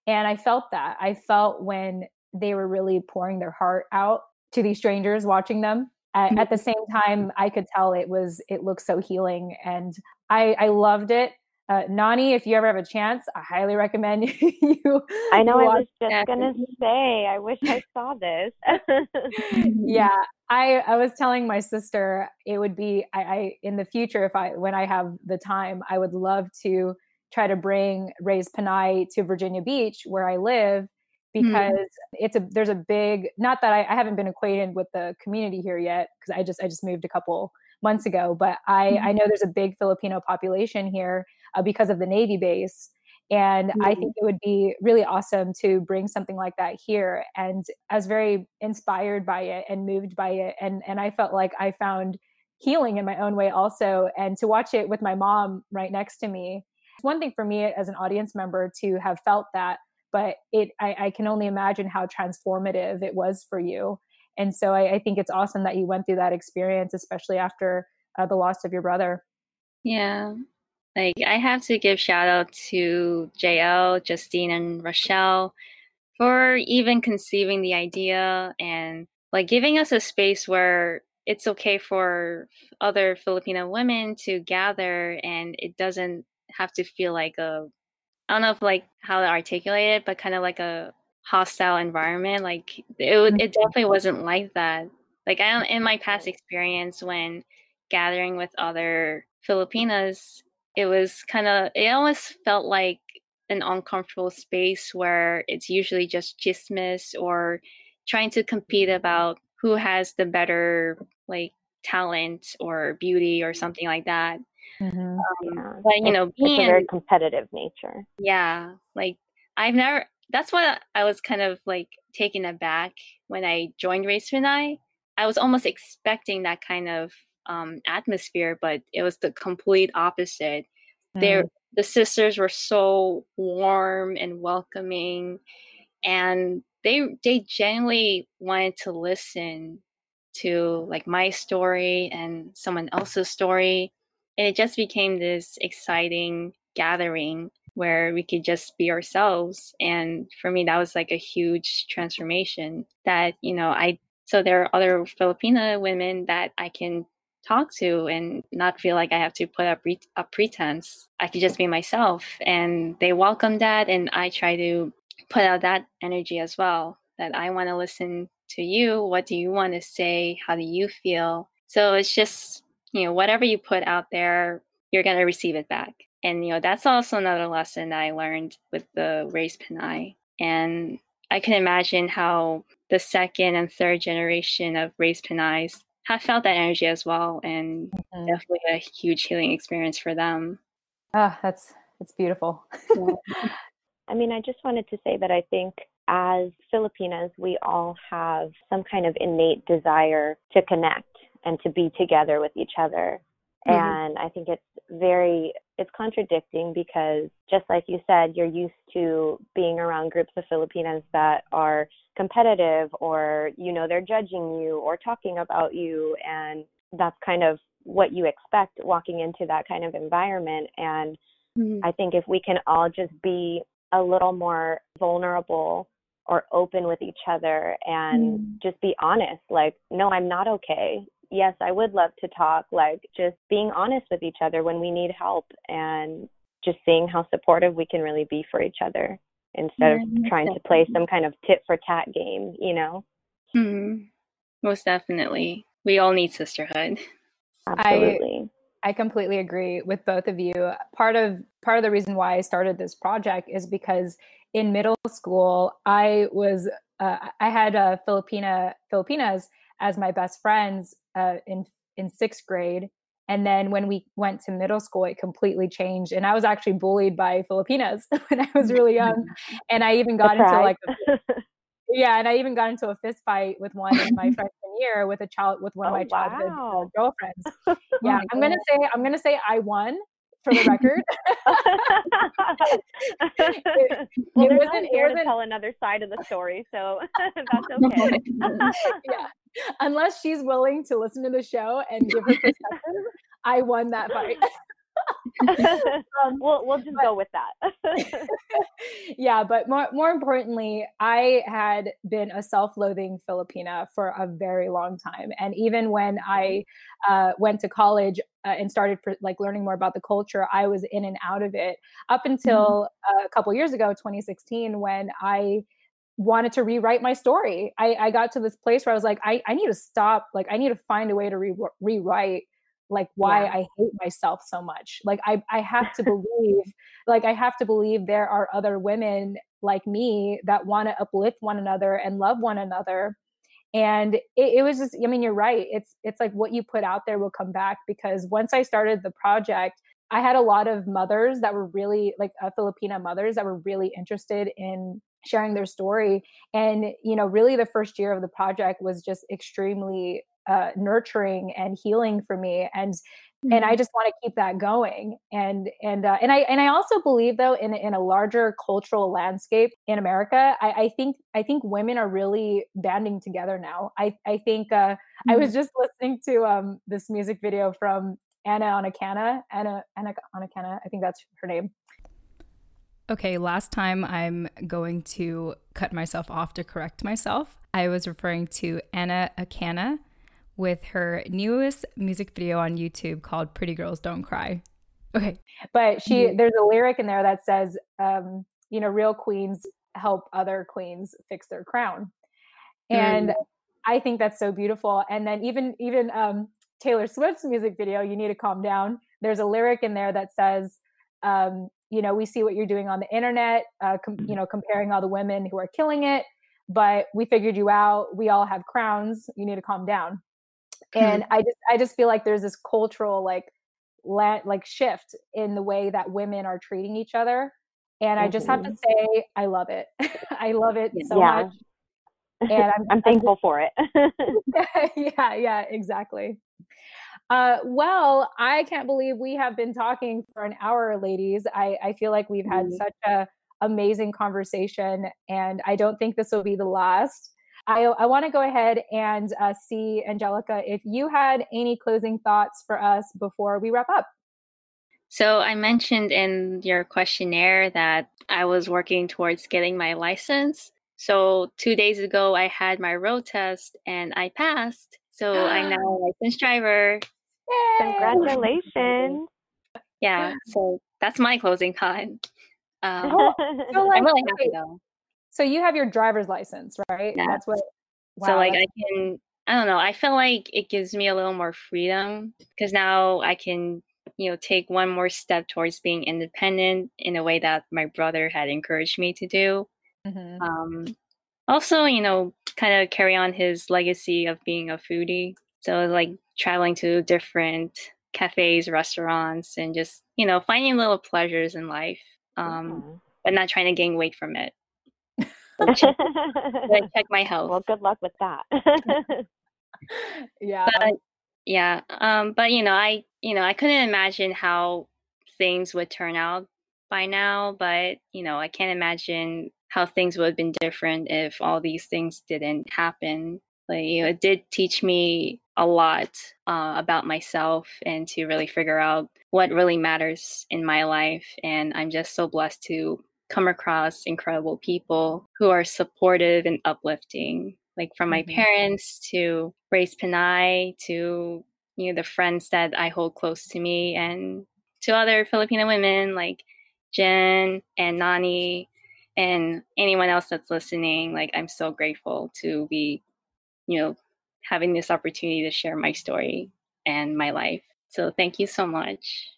And I felt that. I felt when they were really pouring their heart out to these strangers watching them. At, at the mm-hmm. same time, I could tell it was it looked so healing, and I I loved it. Uh, Nani, if you ever have a chance, I highly recommend you. I know. I was just gonna say, I wish I saw this. yeah, I I was telling my sister it would be I, I in the future if I when I have the time, I would love to try to bring Raised Pinay to Virginia Beach, where I live. Because mm-hmm. it's a there's a big not that I, I, haven't been acquainted with the community here yet because I just I just moved a couple months ago, but I mm-hmm. I know there's a big Filipino population here uh, because of the Navy base. And mm-hmm. I think it would be really awesome to bring something like that here. And I was very inspired by it and moved by it. And, and I felt like I found healing in my own way also. And to watch it with my mom right next to me, it's one thing for me as an audience member to have felt that, but it I, I can only imagine how transformative it was for you. And so I, I think it's awesome that you went through that experience, especially after uh, the loss of your brother. Yeah, like I have to give shout out to JL, Justine, and Rochelle for even conceiving the idea and like giving us a space where it's okay for other Filipino women to gather and it doesn't have to feel like a I don't know if like how to articulate it, but kind of like a hostile environment. Like it it mm-hmm. definitely wasn't like that. Like I in my past experience when gathering with other Filipinas, it was kind of it almost felt like an uncomfortable space where it's usually just chismes or trying to compete about who has the better like talent or beauty or something like that. Mm-hmm. Um. But you know, being it's a very competitive nature. Yeah, like I've never. That's what I was kind of like taken aback when I joined Raised Pinay. I was almost expecting that kind of um, atmosphere, but it was the complete opposite. Mm. There, the sisters were so warm and welcoming, and they they genuinely wanted to listen to like my story and someone else's story, and it just became this exciting gathering where we could just be ourselves. And for me, that was like a huge transformation. That you know, I so there are other Filipina women that I can talk to and not feel like I have to put up a pretense. I could just be myself, and they welcome that, and I try to put out that energy as well. That I want to listen to you. What do you want to say? How do you feel? So it's just you know whatever you put out there, you're gonna receive it back. And you know that's also another lesson that I learned with the Raised Pinay. And I can imagine how the second and third generation of Raised Pinays have felt that energy as well, and mm-hmm. definitely a huge healing experience for them. Ah, oh, that's that's beautiful. I mean, I just wanted to say that I think as Filipinas, we all have some kind of innate desire to connect and to be together with each other. Mm-hmm. And I think it's very it's contradicting because just like you said, you're used to being around groups of Filipinas that are competitive or you know they're judging you or talking about you and that's kind of what you expect walking into that kind of environment and mm-hmm. I think if we can all just be a little more vulnerable or open with each other and mm-hmm. just be honest like no I'm not okay yes, I would love to talk, like just being honest with each other when we need help and just seeing how supportive we can really be for each other instead yeah, of trying definitely. to play some kind of tit for tat game, you know? Mm-hmm. Most definitely. We all need sisterhood. Absolutely. I, I completely agree with both of you. Part of part of the reason why I started this project is because in middle school I was uh, I had a Filipina Filipinas as my best friends uh, in in sixth grade and then when we went to middle school it completely changed and i was actually bullied by filipinas when i was really young and i even got into like a, yeah and i even got into a fist fight with one in my freshman year with a child with one of my oh, childhood wow. girlfriends oh yeah oh i'm gonna say i'm gonna say i won for the record. it, well, it wasn't here to tell another side of the story, so that's okay. yeah, unless she's willing to listen to the show and give her perspective, I won that fight. um, we'll we'll just but, go with that. yeah, but more more importantly, I had been a self-loathing Filipina for a very long time, and even when I uh, went to college uh, and started like learning more about the culture, I was in and out of it up until mm-hmm. a couple years ago, 2016, when I wanted to rewrite my story. I, I got to this place where I was like, I, I need to stop. Like, I need to find a way to re- rewrite like why yeah. I hate myself so much. Like I I have to believe like I have to believe there are other women like me that want to uplift one another and love one another. And it, it was just I mean you're right. It's it's like what you put out there will come back because once I started the project I had a lot of mothers that were really like uh, Filipina mothers that were really interested in sharing their story. And, you know, really the first year of the project was just extremely uh, nurturing and healing for me. And Mm-hmm. and I mm-hmm. just want to keep that going. And and uh, and I and I also believe though in in a larger cultural landscape in America, I, I think I think women are really banding together now. I I think uh, mm-hmm. I was just listening to um, this music video from Anna Onakana, Anna Anna Onakana, I think that's her name. Okay, last time I'm going to cut myself off to correct myself. I was referring to Anna Akana with her newest music video on YouTube called Pretty Girls Don't Cry. Okay. But she there's a lyric in there that says, um, you know, real queens help other queens fix their crown. And mm. I think that's so beautiful. And then even even um, Taylor Swift's music video, You Need to Calm Down, there's a lyric in there that says, um, you know, we see what you're doing on the internet, uh, com- you know, comparing all the women who are killing it, but we figured you out. We all have crowns. You need to calm down and i just i just feel like there's this cultural like la- like shift in the way that women are treating each other and mm-hmm. i just have to mm-hmm. say i love it i love it so yeah. much and i'm, I'm thankful I'm for it yeah yeah exactly uh, well, I can't believe we have been talking for an hour, ladies. I, I feel like we've had mm-hmm. such a amazing conversation, and I don't think this will be the last. I, I want to go ahead and uh, see, Angelica, if you had any closing thoughts for us before we wrap up. So, I mentioned in your questionnaire that I was working towards getting my license. So, two days ago, I had my road test and I passed. So, I'm now a licensed driver. Yay! Congratulations. Yeah, so that's my closing thought. Um, oh, so like, I'm really happy though. So you have your driver's license, right? Yeah. That's what. Wow, so like I can, I don't know. I feel like it gives me a little more freedom because now I can, you know, take one more step towards being independent in a way that my brother had encouraged me to do. Mm-hmm. Um, also, you know, kind of carry on his legacy of being a foodie. So like traveling to different cafes, restaurants, and just you know finding little pleasures in life, um, mm-hmm. but not trying to gain weight from it check, check my health. Well, good luck with that. yeah. But, yeah. Um, but you know, I you know, I couldn't imagine how things would turn out by now, but you know, I can't imagine how things would have been different if all these things didn't happen. Like, you know, it did teach me a lot uh, about myself and to really figure out what really matters in my life. And I'm just so blessed to come across incredible people who are supportive and uplifting, like from my mm-hmm. parents to Raised Pinay to you know the friends that I hold close to me and to other Filipino women like Jen and Nani and anyone else that's listening. Like I'm so grateful to be, you know, having this opportunity to share my story and my life. So thank you so much.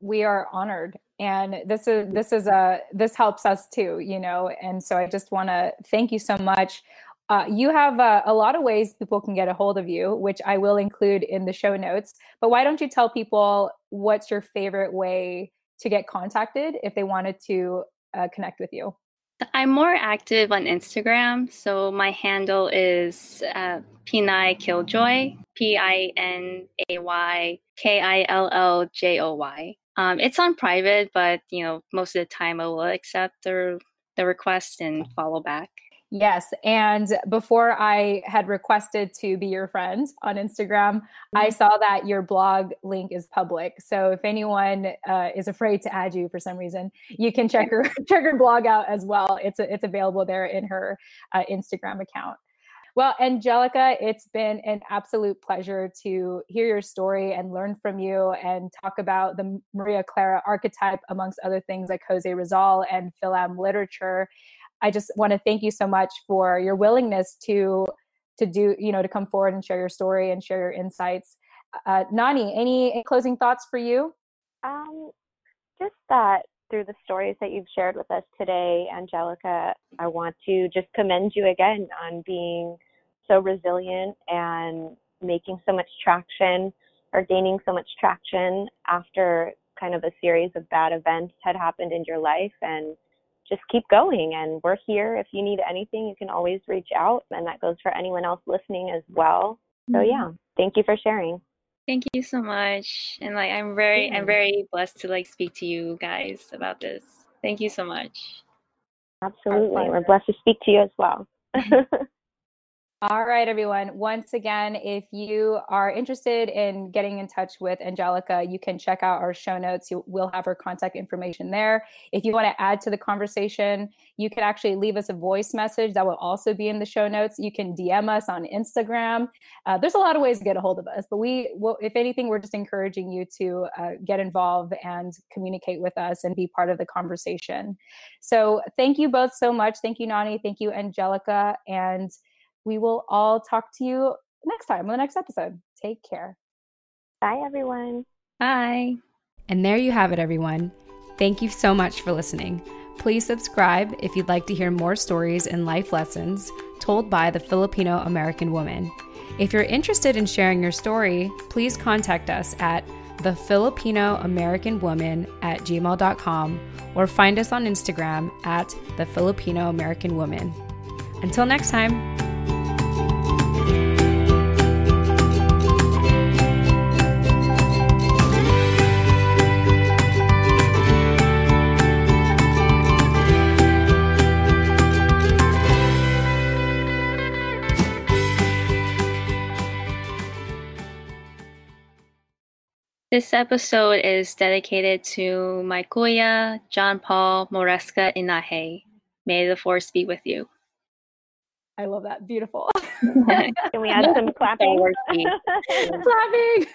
We are honored and this is this is a this helps us too you know and so i just want to thank you so much uh, you have uh, a lot of ways people can get a hold of you which i will include in the show notes but why don't you tell people what's your favorite way to get contacted if they wanted to uh, connect with you i'm more active on instagram so my handle is uh, pinay killjoy p-i-n-a-y k-i-l-l-j-o-y um, it's on private, but you know, most of the time I will accept the the request and follow back. Yes. And before I had requested to be your friend on Instagram, mm-hmm. I saw that your blog link is public. So if anyone uh, is afraid to add you for some reason, you can check her check her blog out as well. It's a, it's available there in her uh, Instagram account. Well, Angelica, it's been an absolute pleasure to hear your story and learn from you and talk about the Maria Clara archetype, amongst other things like Jose Rizal and Philam literature. I just want to thank you so much for your willingness to to do, you know, to come forward and share your story and share your insights. Uh, Nani, any closing thoughts for you? Um, just that through the stories that you've shared with us today, Angelica, I want to just commend you again on being so resilient and making so much traction or gaining so much traction after kind of a series of bad events had happened in your life and just keep going. And we're here. If you need anything, you can always reach out. And that goes for anyone else listening as well. So, mm-hmm. yeah, thank you for sharing. Thank you so much. And like, I'm very, yeah. I'm very blessed to like speak to you guys about this. Thank you so much. Absolutely. We're blessed to speak to you as well. All right, everyone. Once again, if you are interested in getting in touch with Angelica, you can check out our show notes. You will have her contact information there. If you want to add to the conversation, you can actually leave us a voice message that will also be in the show notes. You can DM us on Instagram. Uh, there's a lot of ways to get a hold of us, but we, well, if anything, we're just encouraging you to uh, get involved and communicate with us and be part of the conversation. So, thank you both so much. Thank you, Nani. Thank you, Angelica. And we will all talk to you next time on the next episode. Take care. Bye, everyone. Bye. And there you have it, everyone. Thank you so much for listening. Please subscribe if you'd like to hear more stories and life lessons told by the Filipino American woman. If you're interested in sharing your story, please contact us at the Filipino American Woman at gmail.com or find us on Instagram at the Filipino American Woman. Until next time. This episode is dedicated to my kuya, John Paul Moresca Enaje. May the force be with you. I love that. Beautiful. Can we add some clapping? clapping.